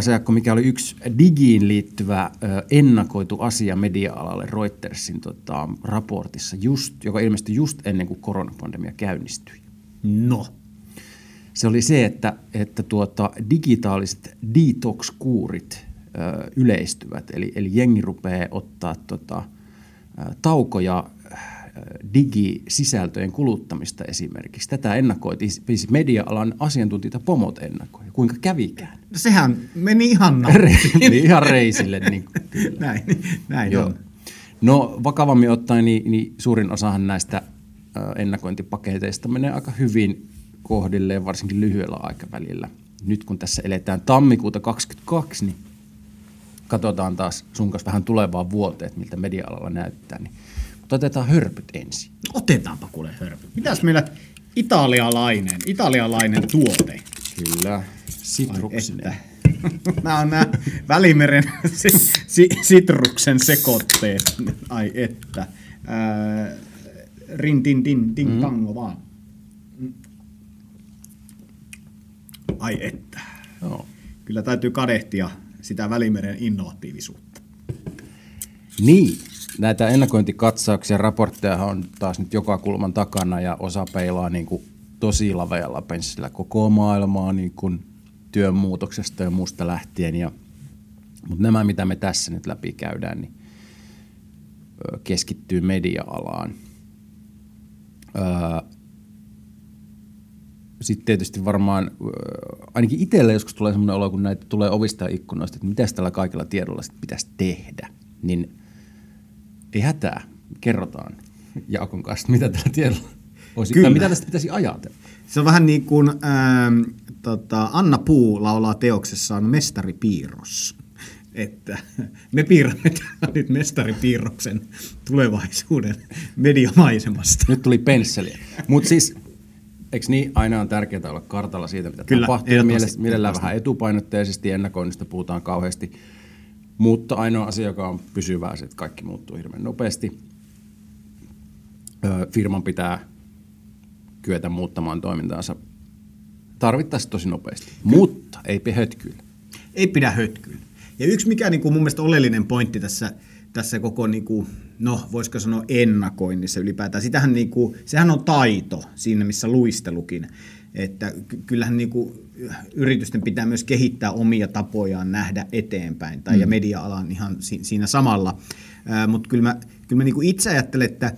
Analytiikkaa. Arvaa se, Jaakko, mikä oli yksi digiin liittyvä ennakoitu asia media-alalle Reutersin tota, raportissa, just, joka ilmestyi just ennen kuin koronapandemia käynnistyi. No. Se oli se, että, että tuota, digitaaliset detox-kuurit ö, yleistyvät, eli, eli jengi rupeaa ottaa tota, taukoja digisisältöjen kuluttamista esimerkiksi. Tätä ennakoitiin, siis media-alan asiantuntijoita pomot ennakoi. Kuinka kävikään? No sehän meni ihan Eli ihan reisille. Niin, kyllä. Näin, näin Joo. on. No vakavammin ottaen, niin, niin suurin osahan näistä ennakointipaketeista menee aika hyvin kohdilleen, varsinkin lyhyellä aikavälillä. Nyt kun tässä eletään tammikuuta 2022, niin katsotaan taas sun kanssa vähän tulevaan vuoteen, että miltä media-alalla näyttää. Niin, otetaan hörpyt ensin. Otetaanpa kuule hörpy. Mitäs meillä italialainen, italialainen tuote? Kyllä. Sitruksinen. Nämä on nämä Välimeren si- si- sitruksen sekoitteet. Ai että. Ää, rin tin tin tin mm. tango vaan. Ai että. Joo. Kyllä täytyy kadehtia sitä Välimeren innovatiivisuutta. Niin, näitä ennakointikatsauksia ja raportteja on taas nyt joka kulman takana ja osa peilaa niin kuin tosi lavealla penssillä koko maailmaa niin kuin työn muutoksesta ja muusta lähtien. Ja, mutta nämä, mitä me tässä nyt läpi käydään, niin keskittyy media-alaan. Sitten tietysti varmaan, ainakin itselle joskus tulee semmoinen olo, kun näitä tulee ovista ja ikkunoista, että mitä tällä kaikella tiedolla pitäisi tehdä, niin ei hätää, kerrotaan Jaakon kanssa, mitä tällä tiedolla olisi, Kyllä. tai mitä tästä pitäisi ajatella. Se on vähän niin kuin ähm, tota, Anna Puu laulaa teoksessaan Mestaripiirros. Että me piirrämme nyt Mestaripiirroksen tulevaisuuden mediamaisemasta. Nyt tuli pensseliä. Mutta siis, eikö niin, aina on tärkeää olla kartalla siitä, mitä Kyllä, tapahtuu. mielellään vähän etupainotteisesti, ennakoinnista puhutaan kauheasti. Mutta ainoa asia, joka on pysyvää, se, että kaikki muuttuu hirveän nopeasti. Ö, firman pitää kyetä muuttamaan toimintaansa tarvittaessa tosi nopeasti. Mutta ei hötkyillä. Ei pidä hötkyyn. Ja yksi mikä niin kuin mun mielestä oleellinen pointti tässä, tässä koko, niin kuin, no voisiko sanoa ennakoinnissa ylipäätään, sitähän niin kuin, sehän on taito siinä, missä luistelukin. Että ky- kyllähän niin kuin, yritysten pitää myös kehittää omia tapojaan nähdä eteenpäin, tai mm. ja media-alan ihan si- siinä samalla. Mutta kyllä mä, kyllä mä niin kuin itse ajattelen, että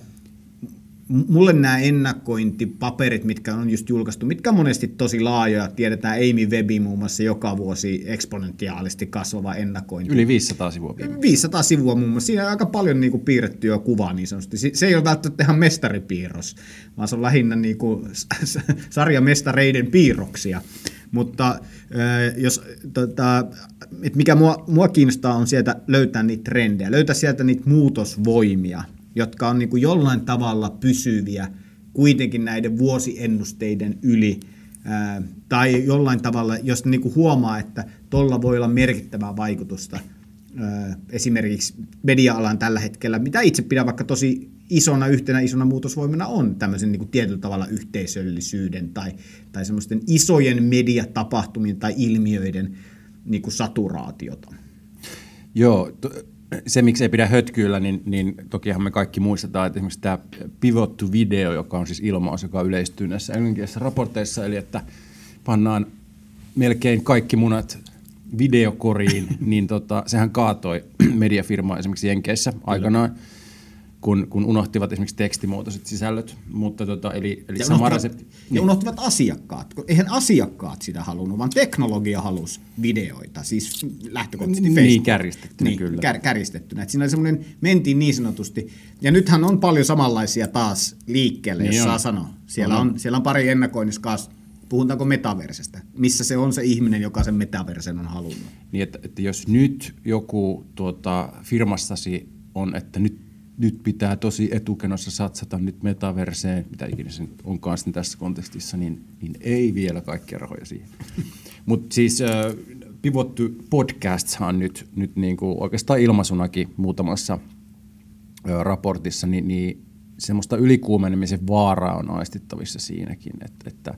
mulle nämä ennakointipaperit, mitkä on just julkaistu, mitkä on monesti tosi laajoja, tiedetään Amy Webi muun muassa joka vuosi eksponentiaalisesti kasvava ennakointi. Yli 500 sivua viime 500 sivua muun muassa. Siinä on aika paljon niin kuin piirrettyä kuvaa niin sanotusti. Se- ei ole välttämättä ihan mestaripiirros, vaan se on lähinnä niin kuin s- sarjamestareiden piirroksia. Mutta jos, tota, et mikä mua, mua kiinnostaa on sieltä löytää niitä trendejä, löytää sieltä niitä muutosvoimia, jotka on niin kuin jollain tavalla pysyviä kuitenkin näiden vuosiennusteiden yli tai jollain tavalla, jos niin kuin huomaa, että tuolla voi olla merkittävää vaikutusta esimerkiksi media-alan tällä hetkellä, mitä itse pidän vaikka tosi isona, yhtenä isona muutosvoimana on tämmöisen niin kuin tietyllä tavalla yhteisöllisyyden tai, tai semmoisten isojen mediatapahtumien tai ilmiöiden niin kuin saturaatiota. Joo, se miksi ei pidä hötkyillä, niin, niin tokihan me kaikki muistetaan, että esimerkiksi tämä pivot to video, joka on siis ilmaus, joka yleistyy näissä englanninkielisissä raporteissa, eli että pannaan melkein kaikki munat videokoriin, niin tota, sehän kaatoi mediafirmaa esimerkiksi Jenkeissä aikanaan, kun, kun unohtivat esimerkiksi tekstimuotoiset sisällöt, mutta tota, eli, eli Ja sama resepti. ja unohtuvat asiakkaat. kun Eihän asiakkaat sitä halunnut, vaan teknologia halusi videoita, siis lähtökohtaisesti Niin, Facebook. kärjistettynä niin, kyllä. Kär, kärjistettynä. Et siinä oli semmoinen, mentiin niin sanotusti. Ja nythän on paljon samanlaisia taas liikkeelle, Niin jos on. saa sanoa. Siellä On. on, siellä on pari ennakoinnissa kanssa. Puhutaanko metaversestä? Missä se on se ihminen, joka sen metaversen on halunnut? Niin, että, että jos nyt joku tuota, firmassasi on, että nyt nyt pitää tosi etukenossa satsata nyt metaverseen, mitä ikinä se nyt onkaan sitten tässä kontekstissa, niin, niin ei vielä kaikkia rahoja siihen. Mutta siis äh, pivottu podcasts on nyt, nyt niin kuin oikeastaan ilmaisunakin muutamassa raportissa, niin, niin semmoista ylikuumenemisen vaaraa on aistittavissa siinäkin, että, että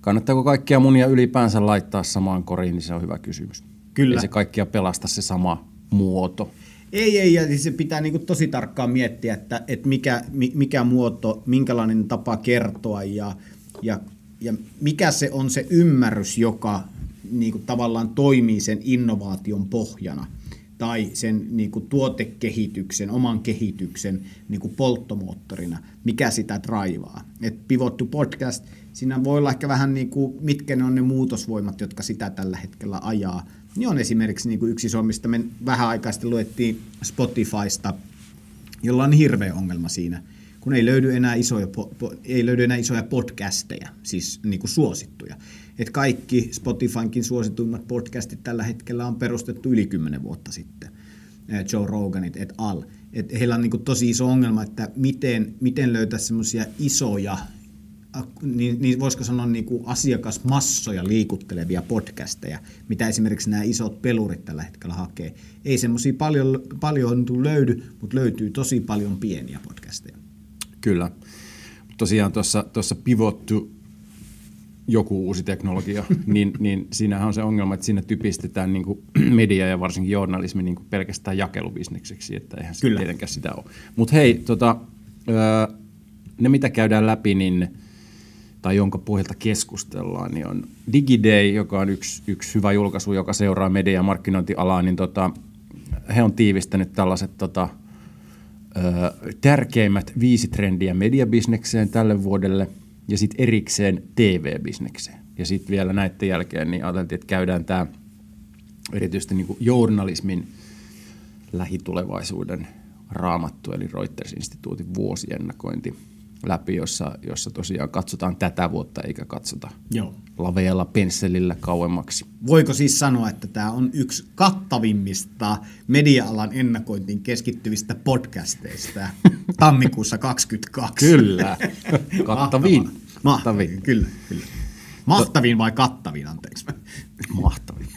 kannattaako kaikkia munia ylipäänsä laittaa samaan koriin, niin se on hyvä kysymys. Kyllä. Ei se kaikkia pelasta se sama muoto. Ei, ei, ja siis se pitää niin tosi tarkkaan miettiä, että, että mikä, mikä muoto, minkälainen tapa kertoa ja, ja, ja mikä se on se ymmärrys, joka niin kuin tavallaan toimii sen innovaation pohjana tai sen niin kuin tuotekehityksen, oman kehityksen niin kuin polttomoottorina, mikä sitä draivaa. Et Pivot to Podcast, siinä voi olla ehkä vähän niin kuin, mitkä ne on ne muutosvoimat, jotka sitä tällä hetkellä ajaa. Niin on esimerkiksi niin kuin yksi iso, mistä me vähän aikaa sitten luettiin Spotifysta, jolla on hirveä ongelma siinä, kun ei löydy enää isoja, ei löydy enää isoja podcasteja, siis niin kuin suosittuja. Et kaikki Spotifynkin suosituimmat podcastit tällä hetkellä on perustettu yli 10 vuotta sitten. Joe Roganit et al. Et heillä on niin kuin tosi iso ongelma, että miten, miten löytää semmoisia isoja niin, niin voisiko sanoa niin kuin asiakasmassoja liikuttelevia podcasteja, mitä esimerkiksi nämä isot pelurit tällä hetkellä hakee. Ei semmoisia paljon, paljon löydy, mutta löytyy tosi paljon pieniä podcasteja. Kyllä. Tosiaan tuossa, tuossa pivottu joku uusi teknologia, niin, niin siinähän on se ongelma, että siinä typistetään niin kuin media ja varsinkin journalismi niin kuin pelkästään jakelubisnekseksi, että eihän se tietenkään sitä ole. Mutta hei, tota, ne mitä käydään läpi, niin – tai jonka pohjalta keskustellaan, niin on DigiDay, joka on yksi, yksi hyvä julkaisu, joka seuraa media- ja markkinointialaa, niin tota, he on tiivistänyt tällaiset tota, ö, tärkeimmät viisi trendiä mediabisnekseen tälle vuodelle ja sitten erikseen TV-bisnekseen. Ja sitten vielä näiden jälkeen niin ajateltiin, että käydään tämä erityisesti niin kuin journalismin lähitulevaisuuden raamattu, eli Reuters-instituutin vuosiennakointi – läpi, jossa, jossa tosiaan katsotaan tätä vuotta eikä katsota Joo. lavealla pensselillä kauemmaksi. Voiko siis sanoa, että tämä on yksi kattavimmista media-alan ennakointiin keskittyvistä podcasteista tammikuussa 2022? Kyllä, kattavin. Mahtavin, kyllä, kyllä. Mahtavin vai kattavin, anteeksi. Mahtavin.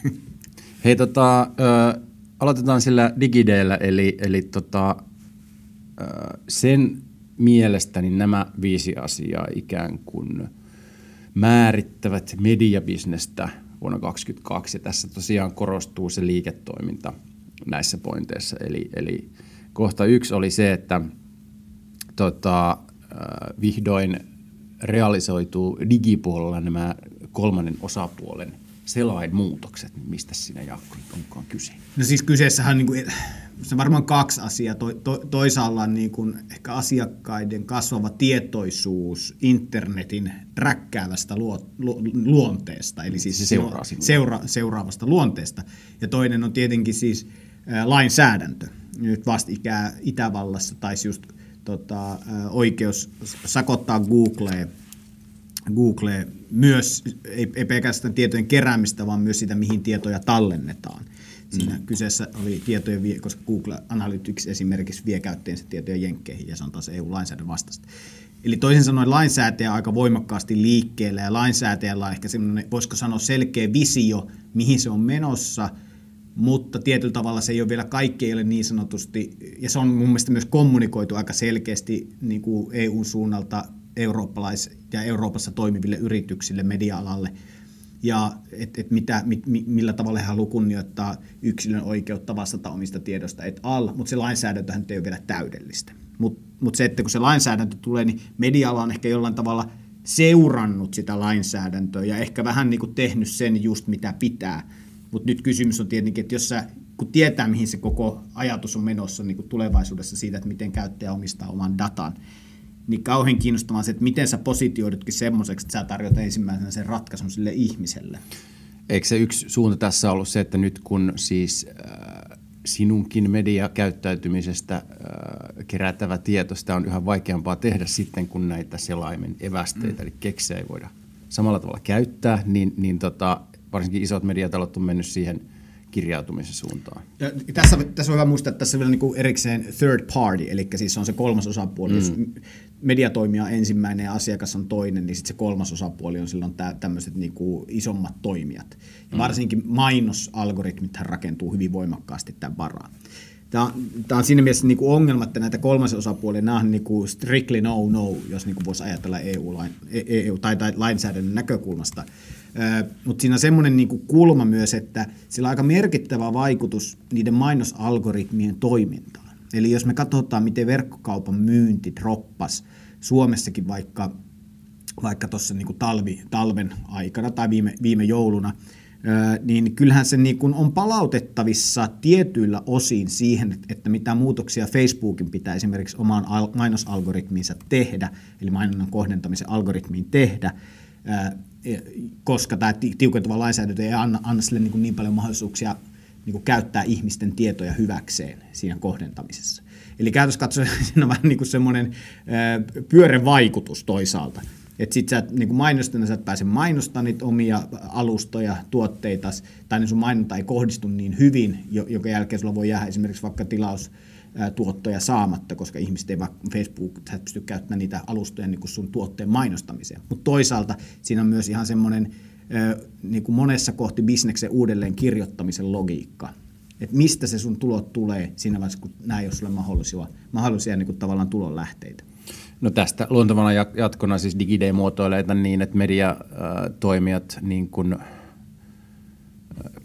Hei, tota, ö, aloitetaan sillä digideellä, eli, eli tota, ö, sen mielestäni nämä viisi asiaa ikään kuin määrittävät mediabisnestä vuonna 2022. Ja tässä tosiaan korostuu se liiketoiminta näissä pointeissa. Eli, eli kohta yksi oli se, että tota, vihdoin realisoituu digipuolella nämä kolmannen osapuolen selainmuutokset, mistä siinä Jaakko onkaan kyse? No siis kyseessähän niin kuin, se on varmaan kaksi asiaa. To, to, toisaalla niin kuin ehkä asiakkaiden kasvava tietoisuus internetin räkkäävästä luo, lu, luonteesta, eli siis se seuraa seura, seuraavasta luonteesta. Ja toinen on tietenkin siis ä, lainsäädäntö. Nyt vastikään Itävallassa taisi just tota, ä, oikeus sakottaa Googlea Google myös, ei, ei pelkästään tietojen keräämistä, vaan myös sitä, mihin tietoja tallennetaan. Siinä mm. kyseessä oli tietojen vie, koska Google Analytics esimerkiksi vie käyttäjänsä tietoja jenkkeihin, ja se on taas EU-lainsäädännön vastaista. Eli toisin sanoen lainsäätäjä on aika voimakkaasti liikkeellä, ja lainsäätäjällä on ehkä semmoinen, voisiko sanoa selkeä visio, mihin se on menossa, mutta tietyllä tavalla se ei ole vielä kaikki ei ole niin sanotusti, ja se on mun mielestä myös kommunikoitu aika selkeästi niin kuin EU-suunnalta eurooppalais- ja Euroopassa toimiville yrityksille, media-alalle, ja et, et mitä, mit, millä tavalla he haluavat kunnioittaa yksilön oikeutta vastata omista tiedosta et al, mutta se lainsäädäntöhän ei ole vielä täydellistä. Mutta mut se, että kun se lainsäädäntö tulee, niin medialla on ehkä jollain tavalla seurannut sitä lainsäädäntöä ja ehkä vähän niin kuin tehnyt sen just mitä pitää. Mutta nyt kysymys on tietenkin, että jos sä, kun tietää mihin se koko ajatus on menossa niin kuin tulevaisuudessa siitä, että miten käyttäjä omistaa oman datan, niin kauhean kiinnostavaa se, että miten sä positioidutkin semmoiseksi, että sä tarjot ensimmäisenä sen ratkaisun sille ihmiselle. Eikö se yksi suunta tässä ollut se, että nyt kun siis äh, sinunkin mediakäyttäytymisestä äh, kerättävä tieto, sitä on yhä vaikeampaa tehdä sitten, kun näitä selaimen evästeitä, mm. eli keksejä ei voida samalla tavalla käyttää, niin, niin tota, varsinkin isot mediatalot on mennyt siihen kirjautumisen suuntaan. Ja tässä, tässä on hyvä muistaa, että tässä on vielä niin erikseen third party, eli siis on se kolmas osapuoli. Mm. Jos mediatoimija ensimmäinen ja asiakas on toinen, niin sitten se kolmas osapuoli on silloin tä, tämmöiset niin isommat toimijat. Ja mm. varsinkin mainosalgoritmit rakentuu hyvin voimakkaasti tämän varaan. Tämä on, tämä on siinä mielessä niin kuin ongelma, että näitä kolmasen osapuolia, nämä on niin kuin strictly no no, jos niin kuin voisi ajatella EU-lain, EU, tai, tai lainsäädännön näkökulmasta. Mutta siinä on semmoinen niin kuin kulma myös, että sillä on aika merkittävä vaikutus niiden mainosalgoritmien toimintaan. Eli jos me katsotaan, miten verkkokaupan myynti droppas Suomessakin vaikka vaikka tuossa niin talvi, talven aikana tai viime, viime jouluna, niin kyllähän se niin kuin on palautettavissa tietyillä osin siihen, että mitä muutoksia Facebookin pitää esimerkiksi omaan mainosalgoritmiinsa tehdä, eli mainonnan kohdentamisen algoritmiin tehdä, e, koska tämä tiukentuva lainsäädäntö ei anna, anna sille niin, kuin niin paljon mahdollisuuksia niin kuin käyttää ihmisten tietoja hyväkseen siinä kohdentamisessa. Eli käytössä katsoen siinä on vähän niin kuin semmoinen pyörevaikutus toisaalta. Että sit sä et niin mainostajana sä et pääse mainostamaan niitä omia alustoja, tuotteita, tai niin sun mainonta ei kohdistu niin hyvin, joka jälkeen sulla voi jäädä esimerkiksi vaikka tilaus tuottoja saamatta, koska ihmiset ei vaikka Facebook, sä et pysty käyttämään niitä alustoja niin kuin sun tuotteen mainostamiseen. Mutta toisaalta siinä on myös ihan semmoinen niin kuin monessa kohti bisneksen uudelleen kirjoittamisen logiikka. Että mistä se sun tulot tulee siinä vaiheessa, kun nämä ei ole sulle mahdollisia, mahdollisia niin kuin tavallaan tulonlähteitä. No tästä luontevana jatkona siis DigiDay muotoilee niin, että mediatoimijat niin kuin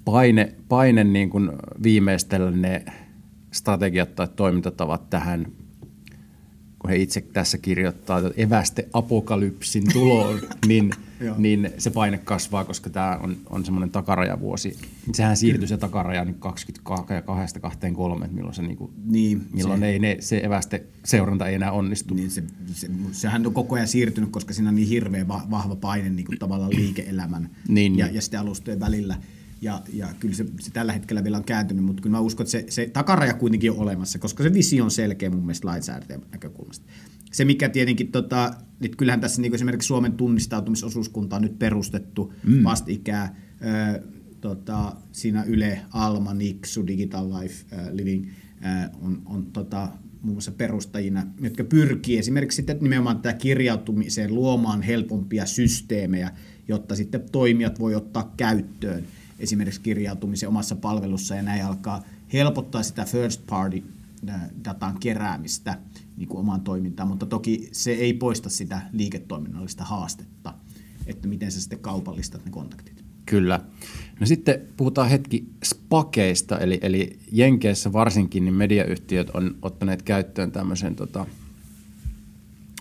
paine, paine niin kuin viimeistellä ne strategiat tai toimintatavat tähän kun he itse tässä kirjoittaa että eväste apokalypsin tuloon, niin, niin se paine kasvaa, koska tämä on, on semmoinen takarajavuosi. Sehän siirtyy se takaraja niin 22 ja 2 23, milloin, se, niin kuin, niin, milloin se, ei ne, se eväste seuranta ei enää onnistu. Niin se, se, sehän on koko ajan siirtynyt, koska siinä on niin hirveän vahva paine niin kuin tavallaan liike-elämän niin, ja, ja sitten alustojen välillä. Ja, ja kyllä se, se, tällä hetkellä vielä on kääntynyt, mutta kyllä mä uskon, että se, se takaraja kuitenkin on olemassa, koska se visio on selkeä mun mielestä lainsäädäntöjen näkökulmasta. Se, mikä tietenkin, tota, nyt kyllähän tässä niin esimerkiksi Suomen tunnistautumisosuuskunta on nyt perustettu mm. vastikään, ö, tota, siinä Yle, Alma, Nixu, Digital Life ö, Living ö, on, on tota, muun muassa perustajina, jotka pyrkii esimerkiksi sitten nimenomaan tätä kirjautumiseen luomaan helpompia systeemejä, jotta sitten toimijat voi ottaa käyttöön esimerkiksi kirjautumisen omassa palvelussa ja näin alkaa helpottaa sitä first party datan keräämistä niin kuin omaan toimintaan, mutta toki se ei poista sitä liiketoiminnallista haastetta, että miten sä sitten kaupallistat ne kontaktit. Kyllä. No sitten puhutaan hetki spakeista, eli, eli Jenkeissä varsinkin niin mediayhtiöt on ottaneet käyttöön tämmöisen tota,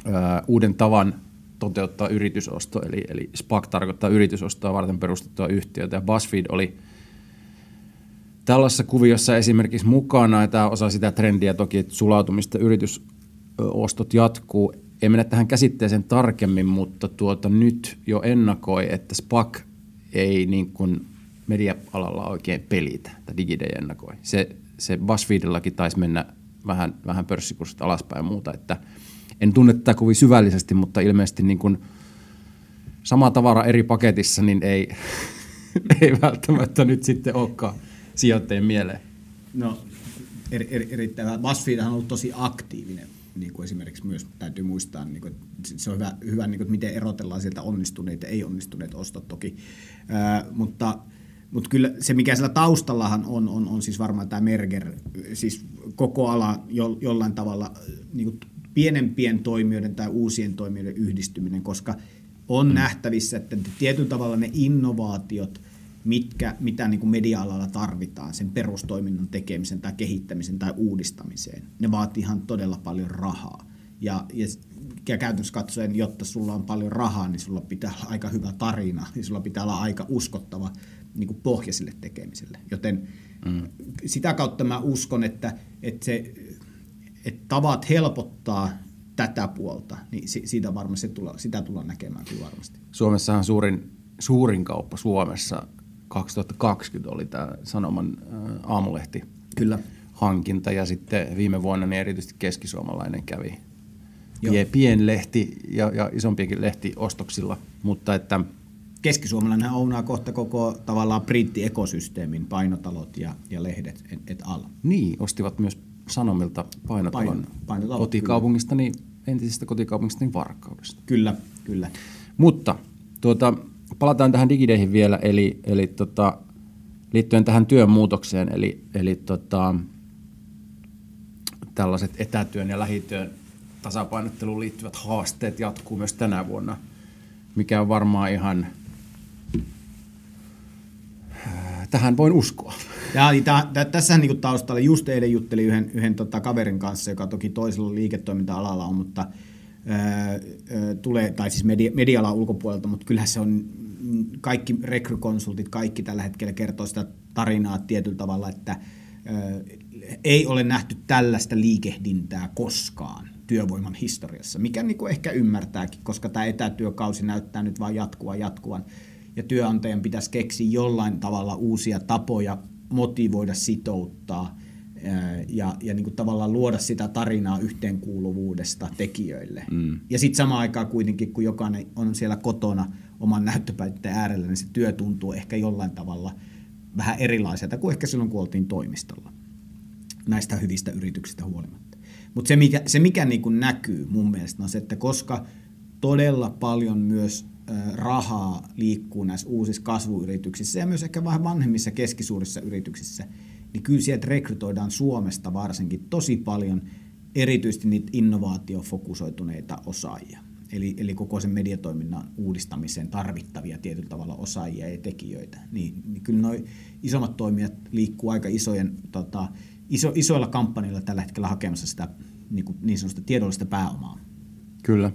ö, uuden tavan toteuttaa yritysosto, eli, eli SPAC tarkoittaa yritysostoa varten perustettua yhtiötä, ja BuzzFeed oli tällaisessa kuviossa esimerkiksi mukana, ja tämä osa sitä trendiä toki, että sulautumista yritysostot jatkuu. En mennä tähän käsitteeseen tarkemmin, mutta tuota, nyt jo ennakoi, että SPAC ei niin kuin media-alalla oikein pelitä, tai DigiDay ennakoi. Se, se BuzzFeedillakin taisi mennä vähän, vähän pörssikurssit alaspäin ja muuta, että – en tunne tätä kovin syvällisesti, mutta ilmeisesti niin kuin sama tavara eri paketissa, niin ei, ei välttämättä nyt sitten olekaan sijoittajien mieleen. No, eri, eri, erittäin. BuzzFeed on ollut tosi aktiivinen, niin kuin esimerkiksi myös täytyy muistaa, niin kuin, se on hyvä, hyvä niin kuin, miten erotellaan sieltä onnistuneet ja ei-onnistuneet ostot toki, äh, mutta mutta kyllä se, mikä siellä taustallahan on, on, on siis varmaan tämä Merger, siis koko ala jo, jollain tavalla niin kuin pienempien toimijoiden tai uusien toimijoiden yhdistyminen, koska on mm. nähtävissä, että tietyllä tavalla ne innovaatiot, mitkä, mitä niin kuin media-alalla tarvitaan sen perustoiminnan tekemisen tai kehittämisen tai uudistamiseen, ne vaatii ihan todella paljon rahaa. Ja, ja, ja käytännössä katsoen, jotta sulla on paljon rahaa, niin sulla pitää olla aika hyvä tarina ja sulla pitää olla aika uskottava niin kuin pohja sille tekemiselle. Joten mm. sitä kautta mä uskon, että, että se että tavat helpottaa tätä puolta, niin siitä varmasti tulla, sitä tullaan näkemään kyllä varmasti. Suomessahan suurin, suurin kauppa Suomessa 2020 oli tämä Sanoman aamulehti Kyllä. hankinta ja sitten viime vuonna niin erityisesti keskisuomalainen kävi Joo. pienlehti ja, ja isompiakin lehti ostoksilla, mutta että keskisuomalainen ounaa kohta koko tavallaan britti-ekosysteemin, painotalot ja, ja lehdet et, et al. Niin, ostivat myös Sanomilta painotalon Paino- painotalot, kotikaupungistani, entisestä kotikaupungistani Varkaudesta. Kyllä, kyllä. Mutta tuota, palataan tähän digideihin vielä, eli, eli tota, liittyen tähän työn muutokseen, eli, eli tota, tällaiset etätyön ja lähityön tasapainotteluun liittyvät haasteet jatkuu myös tänä vuonna, mikä on varmaan ihan, tähän voin uskoa. Ja niin tää, tää, tässähän niinku taustalla, just eilen juttelin yhden, yhden tota kaverin kanssa, joka toki toisella liiketoiminta-alalla on, mutta tulee, tai siis media, media-alan ulkopuolelta, mutta kyllähän se on mm, kaikki rekrykonsultit, kaikki tällä hetkellä kertoo sitä tarinaa tietyllä tavalla, että ei ole nähty tällaista liikehdintää koskaan työvoiman historiassa, mikä niin kuin ehkä ymmärtääkin, koska tämä etätyökausi näyttää nyt vain jatkuvan jatkuvan, ja työnantajan pitäisi keksiä jollain tavalla uusia tapoja motivoida, sitouttaa ja, ja niin kuin tavallaan luoda sitä tarinaa yhteenkuuluvuudesta tekijöille. Mm. Ja sitten samaan aikaan kuitenkin, kun jokainen on siellä kotona oman näyttöpäitten äärellä, niin se työ tuntuu ehkä jollain tavalla vähän erilaiselta kuin ehkä silloin, kun oltiin toimistolla näistä hyvistä yrityksistä huolimatta. Mutta se, mikä, se, mikä niin kuin näkyy mun mielestä on se, että koska todella paljon myös rahaa liikkuu näissä uusissa kasvuyrityksissä ja myös ehkä vähän vanhemmissa keskisuurissa yrityksissä, niin kyllä sieltä rekrytoidaan Suomesta varsinkin tosi paljon erityisesti niitä innovaatiofokusoituneita osaajia. Eli, eli koko sen mediatoiminnan uudistamiseen tarvittavia tietyllä tavalla osaajia ja tekijöitä. Niin, niin kyllä nuo isommat toimijat liikkuu aika isojen, tota, iso, isoilla kampanjoilla tällä hetkellä hakemassa sitä niin, kuin, niin sanotusta tiedollista pääomaa. Kyllä.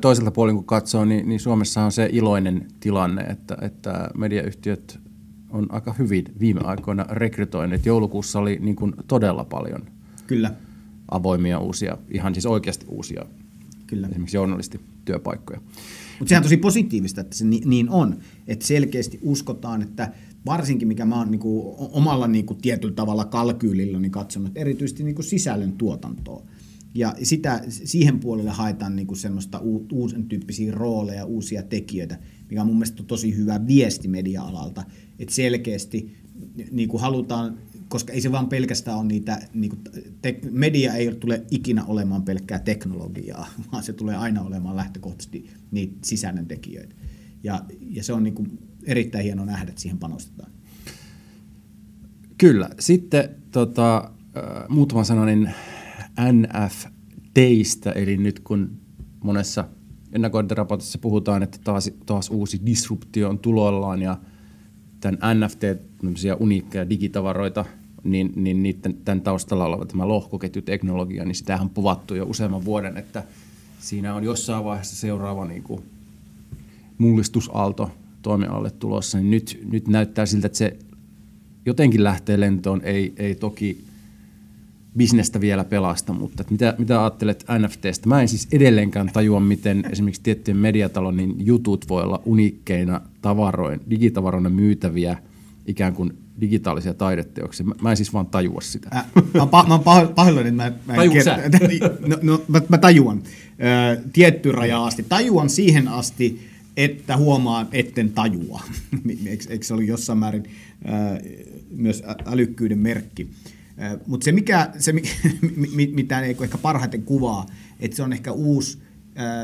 Toiselta puolin kun katsoo, niin, niin Suomessa on se iloinen tilanne, että, että mediayhtiöt on aika hyvin viime aikoina rekrytoineet. Joulukuussa oli niin kuin todella paljon Kyllä. avoimia uusia, ihan siis oikeasti uusia Kyllä. esimerkiksi journalistityöpaikkoja. Mutta sehän on tosi positiivista, että se niin on, että selkeästi uskotaan, että varsinkin mikä mä oon niinku omalla niinku tietyllä tavalla kalkyylillä niin katsonut, erityisesti niinku sisällön tuotantoa. Ja sitä, siihen puolelle haetaan niinku semmoista uusen tyyppisiä rooleja, uusia tekijöitä, mikä on mun mielestä tosi hyvä viesti media-alalta, että selkeästi niinku halutaan, koska ei se vaan pelkästään ole niitä, niinku, te, media ei tule ikinä olemaan pelkkää teknologiaa, vaan se tulee aina olemaan lähtökohtaisesti niitä sisällön tekijöitä. Ja, ja se on niinku erittäin hieno nähdä, että siihen panostetaan. Kyllä. Sitten tota, muutama sananen NFTistä, eli nyt kun monessa ennakointiraportissa puhutaan, että taas, taas uusi disruptio on tuloillaan ja tämän NFT, uniikkeja digitavaroita, niin, niin niiden, tämän taustalla oleva tämä lohkoketjuteknologia, niin sitähän on puvattu jo useamman vuoden, että siinä on jossain vaiheessa seuraava niin kuin mullistusaalto toimialalle tulossa, niin nyt, nyt näyttää siltä, että se jotenkin lähtee lentoon, ei, ei toki bisnestä vielä pelasta, mutta mitä, mitä ajattelet NFTstä? Mä en siis edelleenkään tajua, miten esimerkiksi tiettyjen mediatalon niin jutut voi olla uniikkeina tavaroin, digitavaroina myytäviä ikään kuin digitaalisia taideteoksia. Mä, mä en siis vaan tajua sitä. Äh, mä, pa, mä pahoillani, että mä, mä, Tajuun sä? no, no, mä, mä tajuan. Ö, tietty raja asti. Tajuan siihen asti, että huomaan, etten tajua. eikö, eikö se ollut jossain määrin ö, myös älykkyyden merkki? Mutta se, mikä, se mitä ehkä parhaiten kuvaa, että se on ehkä uusi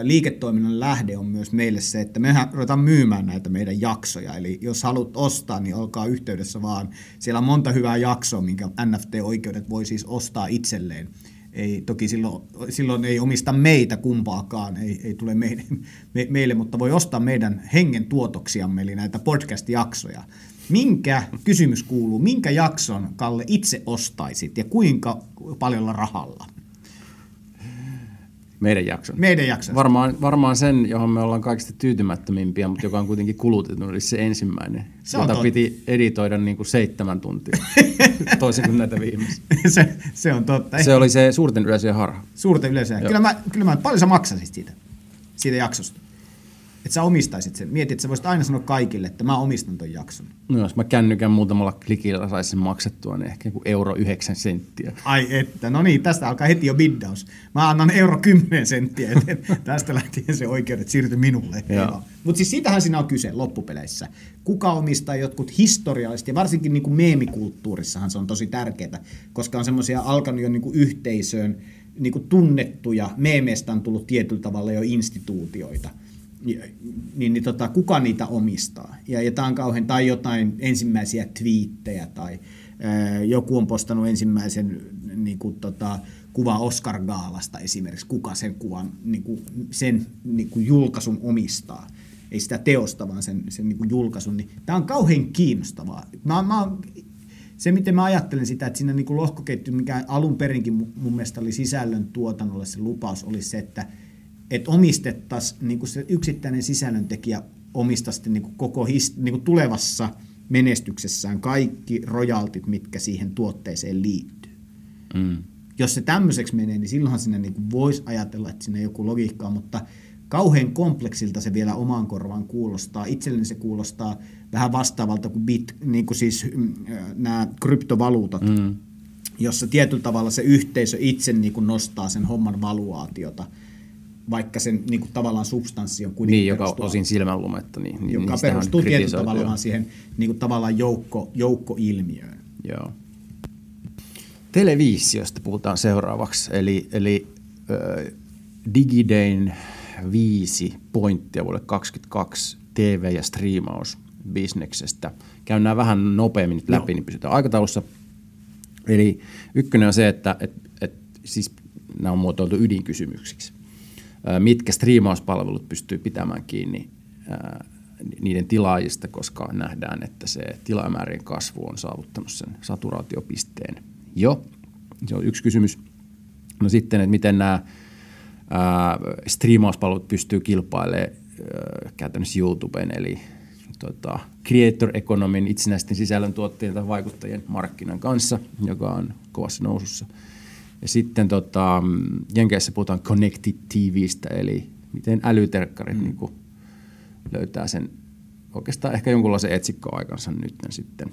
liiketoiminnan lähde on myös meille se, että me ruvetaan myymään näitä meidän jaksoja. Eli jos haluat ostaa, niin olkaa yhteydessä vaan. Siellä on monta hyvää jaksoa, minkä NFT-oikeudet voi siis ostaa itselleen. Ei, toki silloin, silloin ei omista meitä kumpaakaan, ei, ei tule meille, me, meille, mutta voi ostaa meidän hengen tuotoksiamme, eli näitä podcast-jaksoja. Minkä, kysymys kuuluu, minkä jakson, Kalle, itse ostaisit ja kuinka paljolla rahalla? Meidän jakson. Meidän jakson. Varmaan, varmaan sen, johon me ollaan kaikista tyytymättömimpiä, mutta joka on kuitenkin kulutettu, oli se ensimmäinen, Se jota totta. piti editoida niin kuin seitsemän tuntia, toisin kuin näitä viimeisiä. se, se on totta. Se oli se suurten yleisöjen harha. Suurta yleisöä. Joo. Kyllä mä, kyllä mä, paljon sä maksasit siitä, siitä jaksosta? Että sä omistaisit sen. Mietit, että sä voisit aina sanoa kaikille, että mä omistan ton jakson. No jos mä kännykän muutamalla klikillä saisin maksettua, niin ehkä joku euro 9 senttiä. Ai että, no niin, tästä alkaa heti jo biddaus. Mä annan euro 10 senttiä, että tästä lähtien se oikeudet siirtyi minulle. Mutta siis sitähän siinä on kyse loppupeleissä. Kuka omistaa jotkut historiallisesti, ja varsinkin niin kuin meemikulttuurissahan se on tosi tärkeää, koska on semmoisia alkanut jo niin kuin yhteisöön niin kuin tunnettuja, meemeistä on tullut tietyllä tavalla jo instituutioita niin, niin tota, kuka niitä omistaa. Ja, ja tämä on kauhean, tai jotain ensimmäisiä twiittejä, tai ää, joku on postannut ensimmäisen niin kuin, tota, kuva Oscar Gaalasta esimerkiksi, kuka sen kuvan, niin kuin, sen niin kuin julkaisun omistaa. Ei sitä teosta, vaan sen, sen niin kuin julkaisun. Niin, tämä on kauhean kiinnostavaa. Mä, mä se, miten mä ajattelen sitä, että siinä niin kuin lohkoketju, mikä alun perinkin mu- mun mielestä oli sisällön tuotannolle se lupaus, oli se, että, että omistettaisiin niin kuin se yksittäinen sisällöntekijä omistaa sitten niin kuin koko his, niin kuin tulevassa menestyksessään kaikki rojaltit, mitkä siihen tuotteeseen liittyy. Mm. Jos se tämmöiseksi menee, niin silloinhan sinne niin voisi ajatella, että sinne joku logiikka on, mutta kauhean kompleksilta se vielä omaan korvaan kuulostaa. Itselleni se kuulostaa vähän vastaavalta kuin, bit, niin kuin siis mm, äh, nämä kryptovaluutat, mm. jossa tietyllä tavalla se yhteisö itse niin kuin nostaa sen homman valuaatiota, vaikka sen niin kuin tavallaan substanssi on kuitenkin Niin, joka perustuu- osin silmänlumetta. Niin, niin joka perustuu tietyllä kritisoitu tavalla jo. vaan siihen niin kuin tavallaan joukko, joukkoilmiöön. Joo. Televisiosta puhutaan seuraavaksi, eli, eli äh, Digidayn viisi pointtia vuodelle 2022 TV- ja striimausbisneksestä. Käyn nämä vähän nopeammin nyt läpi, niin pysytään aikataulussa. Eli ykkönen on se, että et, et, siis nämä on muotoiltu ydinkysymyksiksi. Mitkä striimauspalvelut pystyy pitämään kiinni niiden tilaajista, koska nähdään, että se tilaamäärien kasvu on saavuttanut sen saturaatiopisteen jo. Se on yksi kysymys. No sitten, että miten nämä striimauspalvelut pystyy kilpailemaan käytännössä YouTuben, eli tota, creator economin itsenäisten sisällöntuottajien tai vaikuttajien markkinan kanssa, joka on kovassa nousussa. Ja sitten tota, Jenkeissä puhutaan connected TVstä, eli miten älyterkkarit mm. niin kuin löytää sen oikeastaan ehkä jonkunlaisen etsikkoaikansa nyt sitten.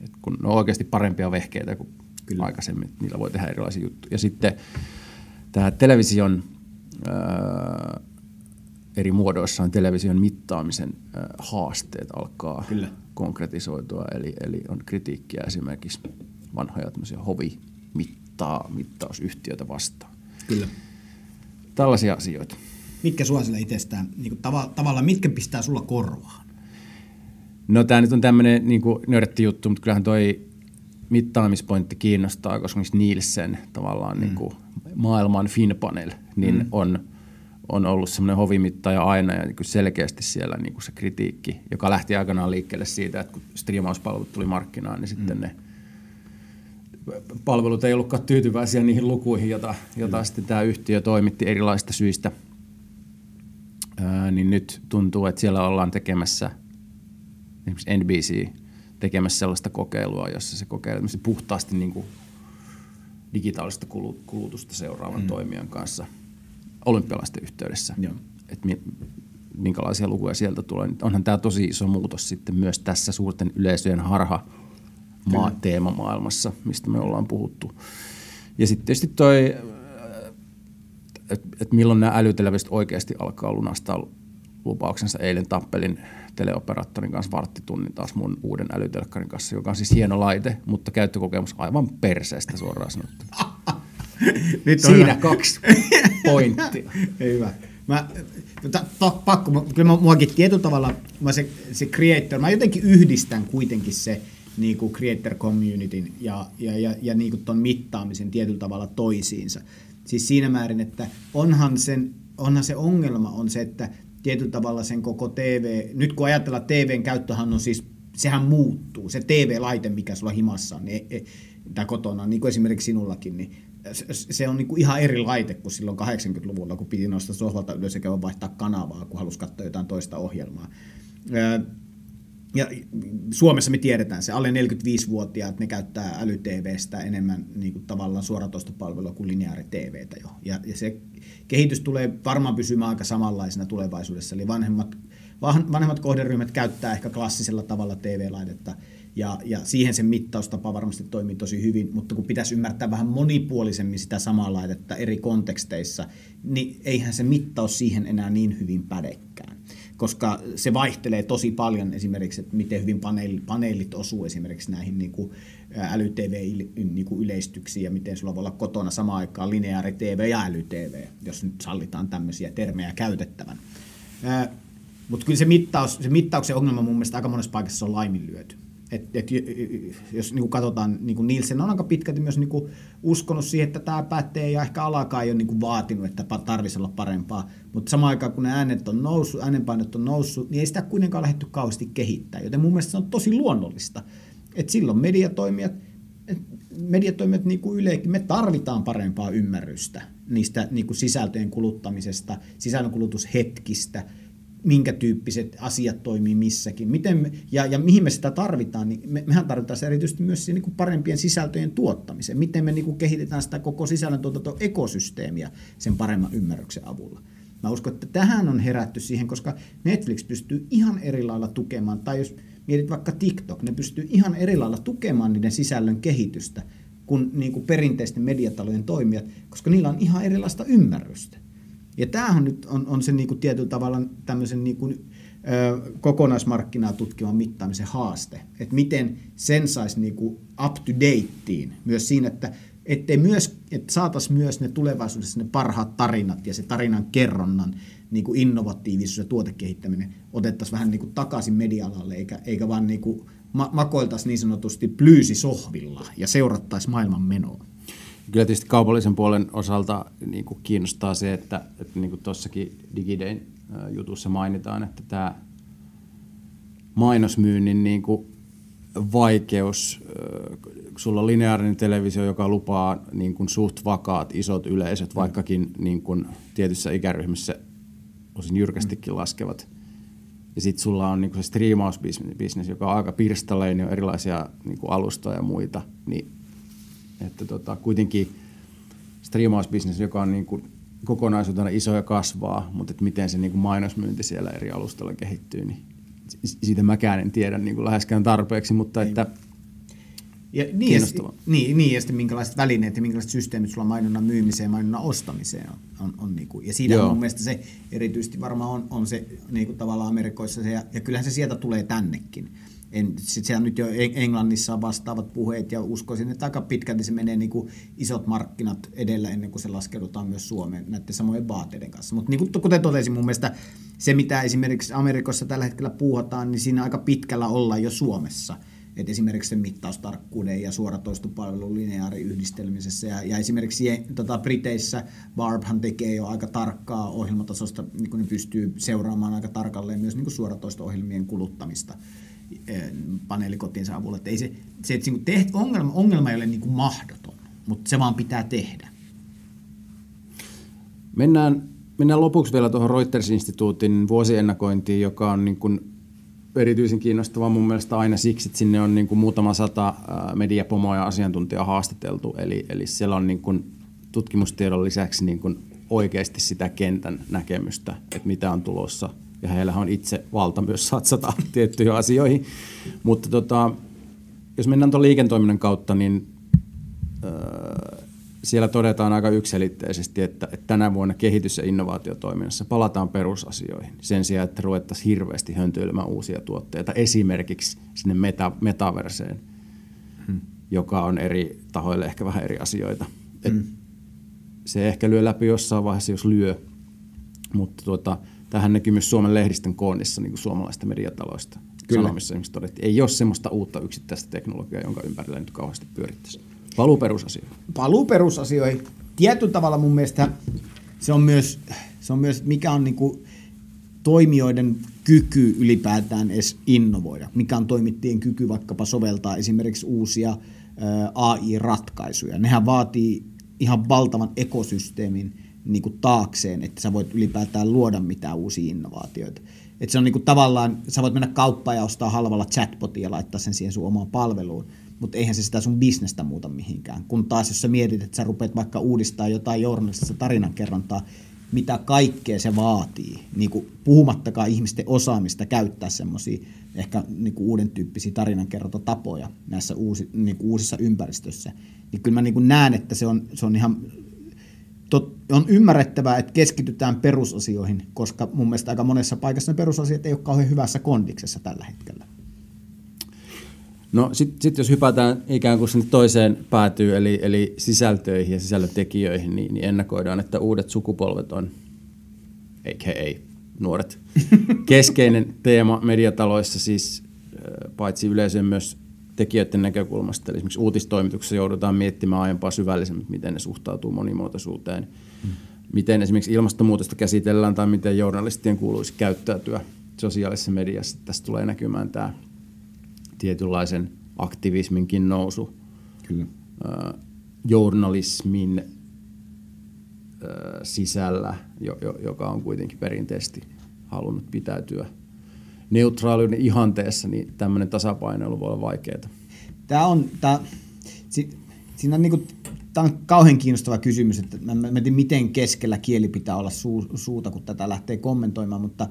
Et kun ne on oikeasti parempia vehkeitä kuin Kyllä. aikaisemmin, niillä voi tehdä erilaisia juttuja. Ja sitten tämä television ää, eri muodoissaan television mittaamisen ää, haasteet alkaa Kyllä. konkretisoitua, eli, eli on kritiikkiä esimerkiksi vanhoja tämmöisiä hovimittaa, mittausyhtiöitä vastaan. Kyllä. Tällaisia asioita. Mitkä sua sillä itsestään, niin tava, tavallaan mitkä pistää sulla korvaan? No tämä nyt on tämmöinen niin nörtti juttu, mutta kyllähän toi mittaamispointti kiinnostaa, koska esimerkiksi Nielsen tavallaan mm. niin kuin maailman Finpanel, niin mm. on, on ollut semmoinen hovimittaja aina ja niin selkeästi siellä niin kuin se kritiikki, joka lähti aikanaan liikkeelle siitä, että kun striimauspalvelut tuli markkinaan, niin sitten mm. ne palvelut ei ollutkaan tyytyväisiä niihin lukuihin, jota, jota mm. sitten tämä yhtiö toimitti erilaisista syistä. Ää, niin nyt tuntuu, että siellä ollaan tekemässä esimerkiksi NBC tekemässä sellaista kokeilua, jossa se kokeilee puhtaasti niin kuin digitaalista kulu- kulutusta seuraavan mm. toimijan kanssa olympialaisten yhteydessä. Joo. Että mi- minkälaisia lukuja sieltä tulee. Nyt Onhan tämä tosi iso muutos sitten myös tässä suurten yleisöjen harha maa teemamaailmassa, mistä me ollaan puhuttu. Ja sitten tietysti toi, että et milloin nämä älyteleviset oikeasti alkaa lunastaa lupauksensa. Eilen tappelin teleoperaattorin kanssa varttitunnin taas mun uuden älytelkkarin kanssa, joka on siis hieno laite, mutta käyttökokemus aivan perseestä suoraan sanottuna. Nyt Siinä kaksi pointtia. Ei hyvä. Mä, ta, ta, pakko, mä- kyllä mä, muakin tietyllä tavalla, mä se, se creator, mä jotenkin yhdistän kuitenkin se niin kuin creator communityn ja, ja, ja, ja niin kuin ton mittaamisen tietyllä tavalla toisiinsa. Siis siinä määrin, että onhan, sen, onhan se ongelma on se, että tietyllä tavalla sen koko TV, nyt kun ajatellaan, TVn käyttöhän on siis, sehän muuttuu, se TV-laite, mikä sulla himassa on, niin, e- tai kotona, niin kuin esimerkiksi sinullakin, niin se- on niin kuin ihan eri laite kuin silloin 80-luvulla, kun piti nostaa sohvalta ylös ja vaihtaa kanavaa, kun halusi katsoa jotain toista ohjelmaa. Ja Suomessa me tiedetään se, alle 45-vuotiaat ne käyttää äly-TVstä enemmän niin kuin tavallaan suoratoistopalvelua kuin lineaari-TVtä jo. Ja, ja se kehitys tulee varmaan pysymään aika samanlaisena tulevaisuudessa, eli vanhemmat, vanhemmat kohderyhmät käyttää ehkä klassisella tavalla TV-laitetta, ja, ja siihen se mittaustapa varmasti toimii tosi hyvin, mutta kun pitäisi ymmärtää vähän monipuolisemmin sitä samaa laitetta eri konteksteissa, niin eihän se mittaus siihen enää niin hyvin pädekään koska se vaihtelee tosi paljon esimerkiksi, että miten hyvin paneelit, paneelit osuu esimerkiksi näihin niin kuin äly-TV-yleistyksiin niin ja miten sulla voi olla kotona samaan aikaan lineaari-TV ja äly-TV, jos nyt sallitaan tämmöisiä termejä käytettävän. Mutta kyllä se, mittaus, se mittauksen ongelma mun mielestä aika monessa paikassa on laiminlyöty. Et, et, jos niin kuin katsotaan, niin kuin Nielsen on aika pitkälti myös niin kuin uskonut siihen, että tämä pätee ja ehkä alakaan ei ole niin kuin vaatinut, että tarvitsisi olla parempaa. Mutta samaan aikaan, kun ne äänet on noussut, äänenpainot on noussut, niin ei sitä kuitenkaan lähdetty kauheasti kehittää. Joten mun mielestä se on tosi luonnollista, että silloin mediatoimijat, mediatoimijat niin kuin me tarvitaan parempaa ymmärrystä niistä niin kuin sisältöjen kuluttamisesta, sisällönkulutushetkistä, minkä tyyppiset asiat toimii missäkin, miten me, ja, ja mihin me sitä tarvitaan, niin me, mehän tarvitaan se erityisesti myös siihen, niin kuin parempien sisältöjen tuottamiseen, miten me niin kuin kehitetään sitä koko sisällöntuotanto-ekosysteemiä sen paremman ymmärryksen avulla. Mä uskon, että tähän on herätty siihen, koska Netflix pystyy ihan eri lailla tukemaan, tai jos mietit vaikka TikTok, ne pystyy ihan eri lailla tukemaan niiden sisällön kehitystä kuin, niin kuin perinteisten mediatalojen toimijat, koska niillä on ihan erilaista ymmärrystä. Ja tämähän nyt on, on se niin kuin tietyllä tavalla tämmöisen niin kuin, ö, kokonaismarkkinaa tutkivan mittaamisen haaste, että miten sen saisi niin kuin up to dateen myös siinä, että ettei myös, että saataisiin myös ne tulevaisuudessa ne parhaat tarinat ja se tarinan kerronnan niin kuin innovatiivisuus ja tuotekehittäminen otettaisiin vähän niin kuin takaisin media-alalle, eikä, eikä vaan niin kuin ma- makoiltaisiin niin sanotusti plyysisohvilla ja seurattaisiin maailman menoa. Kyllä tietysti kaupallisen puolen osalta niin kuin kiinnostaa se, että, että niin kuin tuossakin Digidayn jutussa mainitaan, että tämä mainosmyynnin niin kuin vaikeus, kun sulla on lineaarinen televisio, joka lupaa niin kuin suht vakaat isot yleisöt, vaikkakin niin kuin tietyssä ikäryhmissä osin jyrkästikin laskevat. Ja sitten sulla on niin se striimausbisnes, joka on aika pirstaleinen, on erilaisia niin kuin alustoja ja muita, niin että tota, kuitenkin striimausbisnes, joka on niin kuin kokonaisuutena iso ja kasvaa, mutta että miten se niin kuin mainosmyynti siellä eri alustalla kehittyy, niin siitä mäkään en tiedä niin kuin läheskään tarpeeksi, mutta että ja niin, ja, niin, niin, ja sitten minkälaiset välineet ja minkälaiset systeemit sulla mainonnan myymiseen ja mainonnan ostamiseen on. on, on niin kuin, ja siinä Joo. mun mielestä se erityisesti varmaan on, on se niin kuin tavallaan Amerikoissa se, ja, ja kyllähän se sieltä tulee tännekin en, siellä nyt jo Englannissa on vastaavat puheet ja uskoisin, että aika pitkälti se menee niin kuin isot markkinat edellä ennen kuin se laskeudutaan myös Suomeen näiden samojen vaateiden kanssa. Mutta niin kuin, kuten totesin, mun mielestä se mitä esimerkiksi Amerikassa tällä hetkellä puuhataan, niin siinä aika pitkällä ollaan jo Suomessa. Et esimerkiksi sen mittaustarkkuuden ja suoratoistopalvelun lineaariyhdistelmisessä. Ja, ja esimerkiksi tota, Briteissä Barbhan tekee jo aika tarkkaa ohjelmatasosta, niin kuin ne pystyy seuraamaan aika tarkalleen myös niin suoratoisto-ohjelmien kuluttamista paneelikotinsa avulla. Että ei se, se että niinku teht, ongelma, ongelma ei ole niin kuin mahdoton, mutta se vaan pitää tehdä. Mennään, mennään lopuksi vielä tuohon Reuters-instituutin vuosiennakointiin, joka on niin kuin erityisen kiinnostava mun mielestä aina siksi, että sinne on niin kuin muutama sata mediapomoa ja asiantuntijaa haastateltu. Eli, eli siellä on niin kuin tutkimustiedon lisäksi niin kuin oikeasti sitä kentän näkemystä, että mitä on tulossa – ja heillä on itse valta myös satsata tiettyihin asioihin. Mutta tota, jos mennään tuon liikentoiminnan kautta, niin öö, siellä todetaan aika ykselitteisesti, että, että tänä vuonna kehitys- ja innovaatiotoiminnassa palataan perusasioihin sen sijaan, että ruvettaisiin hirveästi höntyilemään uusia tuotteita, esimerkiksi sinne meta, metaverseen, hmm. joka on eri tahoille ehkä vähän eri asioita. Hmm. se ehkä lyö läpi jossain vaiheessa, jos lyö, mutta tuota, Tähän näkyy myös Suomen lehdistön koonnissa niin kuin suomalaista mediataloista. Kyllä. Sanomissa esimerkiksi todettiin, ei ole sellaista uutta yksittäistä teknologiaa, jonka ympärillä nyt kauheasti pyörittäisi. Paluu perusasioihin. Paluu perusasioihin. Tietyllä tavalla mun mielestä se on myös, se on myös mikä on niin kuin toimijoiden kyky ylipäätään edes innovoida. Mikä on toimittajien kyky vaikkapa soveltaa esimerkiksi uusia AI-ratkaisuja. Nehän vaatii ihan valtavan ekosysteemin niin kuin taakseen, että sä voit ylipäätään luoda mitään uusia innovaatioita. Että se on niin kuin tavallaan, sä voit mennä kauppaan ja ostaa halvalla chatbotia ja laittaa sen siihen sun omaan palveluun, mutta eihän se sitä sun bisnestä muuta mihinkään. Kun taas jos sä mietit, että sä rupeat vaikka uudistaa jotain journalistista tarinankerrontaa, mitä kaikkea se vaatii, niin kuin puhumattakaan ihmisten osaamista käyttää semmoisia ehkä niin kuin uuden tyyppisiä tarinankerrontatapoja näissä uusi, niin kuin uusissa ympäristöissä, niin kyllä mä niin kuin näen, että se on, se on ihan tot, on ymmärrettävää, että keskitytään perusasioihin, koska mun mielestä aika monessa paikassa ne perusasiat ei ole kauhean hyvässä kondiksessa tällä hetkellä. No sitten sit jos hypätään ikään kuin sinne toiseen päätyy, eli, eli sisältöihin ja sisällötekijöihin, niin, niin ennakoidaan, että uudet sukupolvet on, eikä ei, nuoret, keskeinen teema mediataloissa siis paitsi yleisön myös tekijöiden näkökulmasta. Eli esimerkiksi uutistoimituksessa joudutaan miettimään aiempaa syvällisemmin, miten ne suhtautuu monimuotoisuuteen, hmm. miten esimerkiksi ilmastonmuutosta käsitellään tai miten journalistien kuuluisi käyttäytyä sosiaalisessa mediassa. Tästä tulee näkymään tämä tietynlaisen aktivisminkin nousu. Kyllä. Äh, journalismin äh, sisällä, jo, jo, joka on kuitenkin perinteisesti halunnut pitäytyä neutraaliuden ihanteessa, niin tämmöinen tasapainoilu voi olla vaikeaa. Tämä on, tämä, si, siinä on, niin kuin, tämä on kauhean kiinnostava kysymys, että mä, mä tiedän, miten keskellä kieli pitää olla suu, suuta, kun tätä lähtee kommentoimaan, mutta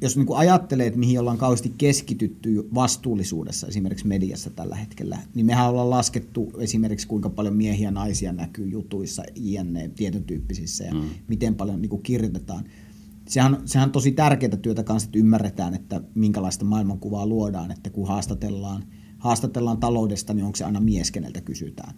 jos niin kuin ajattelee, että mihin ollaan kauheasti keskitytty vastuullisuudessa esimerkiksi mediassa tällä hetkellä, niin mehän ollaan laskettu esimerkiksi kuinka paljon miehiä ja naisia näkyy jutuissa, jne, tietyn tyyppisissä ja mm. miten paljon niin kuin kirjoitetaan. Sehän, sehän on tosi tärkeää työtä kanssa, että ymmärretään, että minkälaista maailmankuvaa luodaan, että kun haastatellaan, haastatellaan taloudesta, niin onko se aina mies, keneltä kysytään.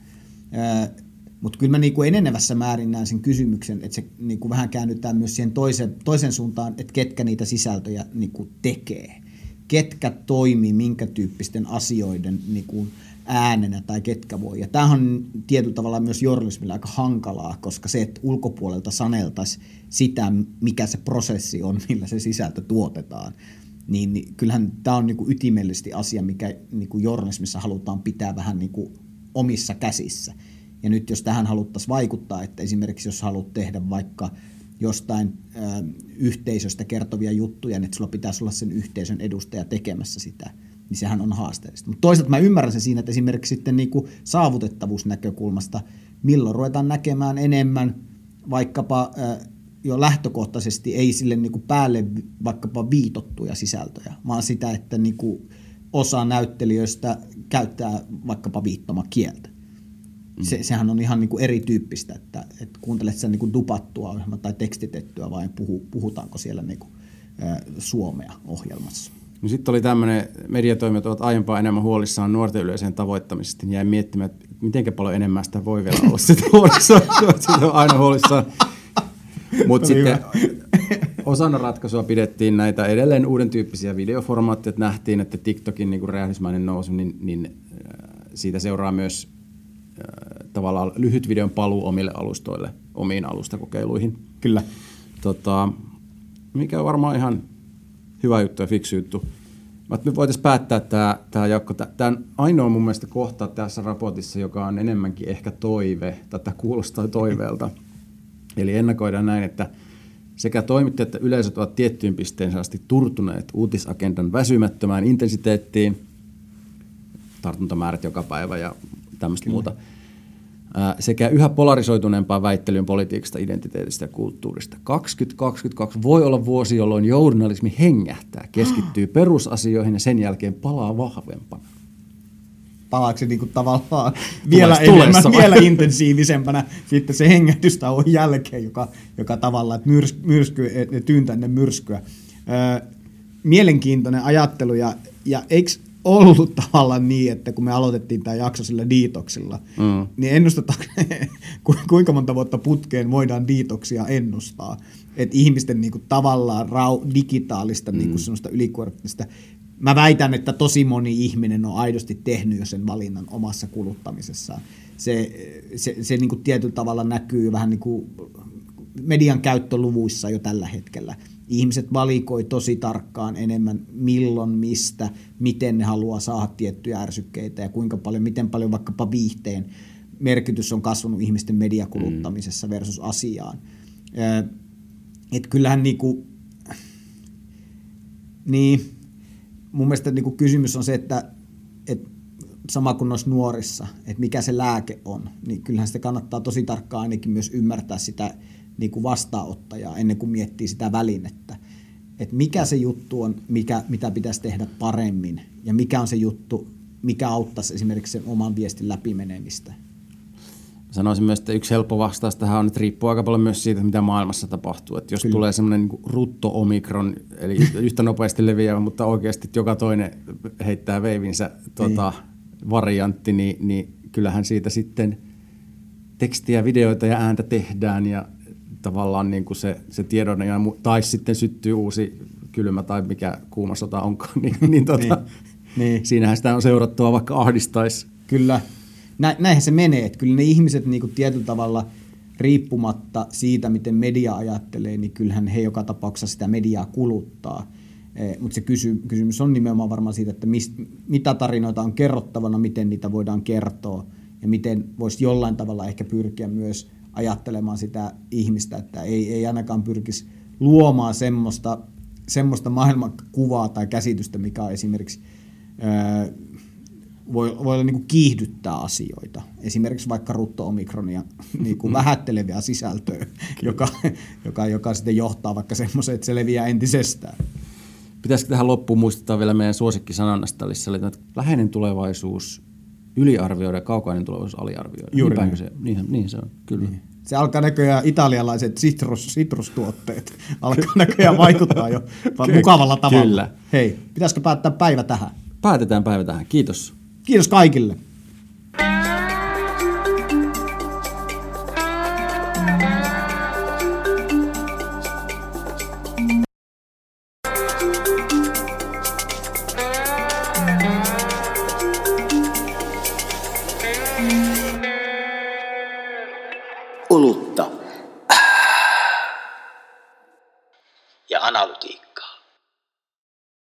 Mutta kyllä mä niinku enenevässä määrin näen sen kysymyksen, että se niinku vähän käännytään myös siihen toisen, toisen suuntaan, että ketkä niitä sisältöjä niinku tekee. Ketkä toimii minkä tyyppisten asioiden niinku äänenä tai ketkä voi. Ja tämähän on tietyllä tavalla myös journalismilla aika hankalaa, koska se, että ulkopuolelta saneltaisiin sitä, mikä se prosessi on, millä se sisältö tuotetaan, niin, kyllähän tämä on niinku ytimellisesti asia, mikä niinku journalismissa halutaan pitää vähän niinku omissa käsissä. Ja nyt jos tähän haluttaisiin vaikuttaa, että esimerkiksi jos haluat tehdä vaikka jostain ö, yhteisöstä kertovia juttuja, niin että sulla pitäisi olla sen yhteisön edustaja tekemässä sitä, niin sehän on haasteellista. Mutta toisaalta mä ymmärrän sen siinä, että esimerkiksi sitten niin kuin saavutettavuusnäkökulmasta, milloin ruvetaan näkemään enemmän vaikkapa ö, jo lähtökohtaisesti ei sille niin kuin päälle vaikkapa viitottuja sisältöjä, vaan sitä, että niin kuin osa näyttelijöistä käyttää vaikkapa viittomakieltä. Se, sehän on ihan niin kuin erityyppistä, että, että kuuntelet sen niin kuin dupattua ohjelmaa tai tekstitettyä vai puhu, puhutaanko siellä niin kuin, ä, suomea ohjelmassa. No sitten oli tämmöinen, mediatoimijat ovat aiempaa enemmän huolissaan nuorten yleisön tavoittamisesta, niin jäi miettimään, että miten paljon enemmän sitä voi vielä olla sitä huolissaan. sitä on aina huolissaan. Mutta sitten osana ratkaisua pidettiin näitä edelleen uuden tyyppisiä videoformaatteja, että nähtiin, että TikTokin niin räjähdysmäinen nousu, niin, niin siitä seuraa myös tavallaan lyhyt videon paluu omille alustoille, omiin alustakokeiluihin. Kyllä. Tota, mikä on varmaan ihan hyvä juttu ja fiksu juttu. Me voitaisiin päättää tämä, tämä jakko. Tämä on ainoa mun mielestä kohta tässä raportissa, joka on enemmänkin ehkä toive, tätä kuulostaa toiveelta. Eli ennakoidaan näin, että sekä toimittajat että yleisöt ovat tiettyyn pisteen asti turtuneet uutisagendan väsymättömään intensiteettiin, tartuntamäärät joka päivä ja tämmöistä muuta, sekä yhä polarisoituneempaa väittelyyn politiikasta, identiteetistä ja kulttuurista. 2022 voi olla vuosi, jolloin journalismi hengähtää, keskittyy perusasioihin ja sen jälkeen palaa vahvempana palaako se niinku tavallaan vielä enemmän, vielä intensiivisempänä sitten se hengätystauon jälkeen, joka, joka tavallaan, että myrs, myrsky, tyyntä ne myrskyä. Öö, mielenkiintoinen ajattelu ja, ja eikö ollut tavallaan niin, että kun me aloitettiin tämä jakso sillä diitoksilla, mm. niin ennustetaan, kuinka monta vuotta putkeen voidaan diitoksia ennustaa. Että ihmisten niinku tavallaan rau, digitaalista mm. niinku semmoista ylikuormittamista mä väitän, että tosi moni ihminen on aidosti tehnyt jo sen valinnan omassa kuluttamisessaan. Se, se, se niin kuin tietyllä tavalla näkyy vähän niin kuin median käyttöluvuissa jo tällä hetkellä. Ihmiset valikoi tosi tarkkaan enemmän milloin, mistä, miten ne haluaa saada tiettyjä ärsykkeitä ja kuinka paljon, miten paljon vaikkapa viihteen merkitys on kasvanut ihmisten mediakuluttamisessa versus asiaan. Et kyllähän niinku, niin, mun mielestä niinku kysymys on se, että, että sama kuin noissa nuorissa, että mikä se lääke on, niin kyllähän sitä kannattaa tosi tarkkaan ainakin myös ymmärtää sitä niin kuin vastaanottajaa ennen kuin miettii sitä välinettä. Että mikä se juttu on, mikä, mitä pitäisi tehdä paremmin ja mikä on se juttu, mikä auttaisi esimerkiksi sen oman viestin läpimenemistä. Sanoisin myös, että yksi helppo vastaus tähän on, että riippuu aika paljon myös siitä, mitä maailmassa tapahtuu. Että jos Kyllä. tulee semmoinen niin rutto-omikron, eli yhtä nopeasti leviävä, mutta oikeasti joka toinen heittää veivinsä tuota, niin. variantti, niin, niin kyllähän siitä sitten tekstiä, videoita ja ääntä tehdään ja tavallaan niin kuin se, se tiedon, ja, tai sitten syttyy uusi kylmä tai mikä kuuma sota onkaan, niin, niin, tota, niin. niin. siinähän sitä on seurattua vaikka ahdistaisi. Kyllä, Nä, näinhän se menee, että kyllä ne ihmiset niin kuin tietyllä tavalla riippumatta siitä, miten media ajattelee, niin kyllähän he joka tapauksessa sitä mediaa kuluttaa. Eh, Mutta se kysy, kysymys on nimenomaan varmaan siitä, että mist, mitä tarinoita on kerrottavana, miten niitä voidaan kertoa ja miten voisi jollain tavalla ehkä pyrkiä myös ajattelemaan sitä ihmistä, että ei, ei ainakaan pyrkisi luomaan semmoista, semmoista maailmankuvaa tai käsitystä, mikä on esimerkiksi voi, voi olla niin kuin kiihdyttää asioita. Esimerkiksi vaikka rutto-omikronia niin kuin vähätteleviä sisältöä, joka, joka, joka sitten johtaa vaikka semmoiseen, että se leviää entisestään. Pitäisikö tähän loppuun muistuttaa vielä meidän suosikkisanannasta, eli läheinen tulevaisuus yliarvioida ja kaukainen tulevaisuus aliarvioida. Juuri niin. se, niin, niin se on, kyllä. Niin. Se alkaa näköjään italialaiset citrus, citrustuotteet alkaa näköjään vaikuttaa jo mukavalla tavalla. Kyllä. Hei, pitäisikö päättää päivä tähän? Päätetään päivä tähän. Kiitos. Kiitos kaikille.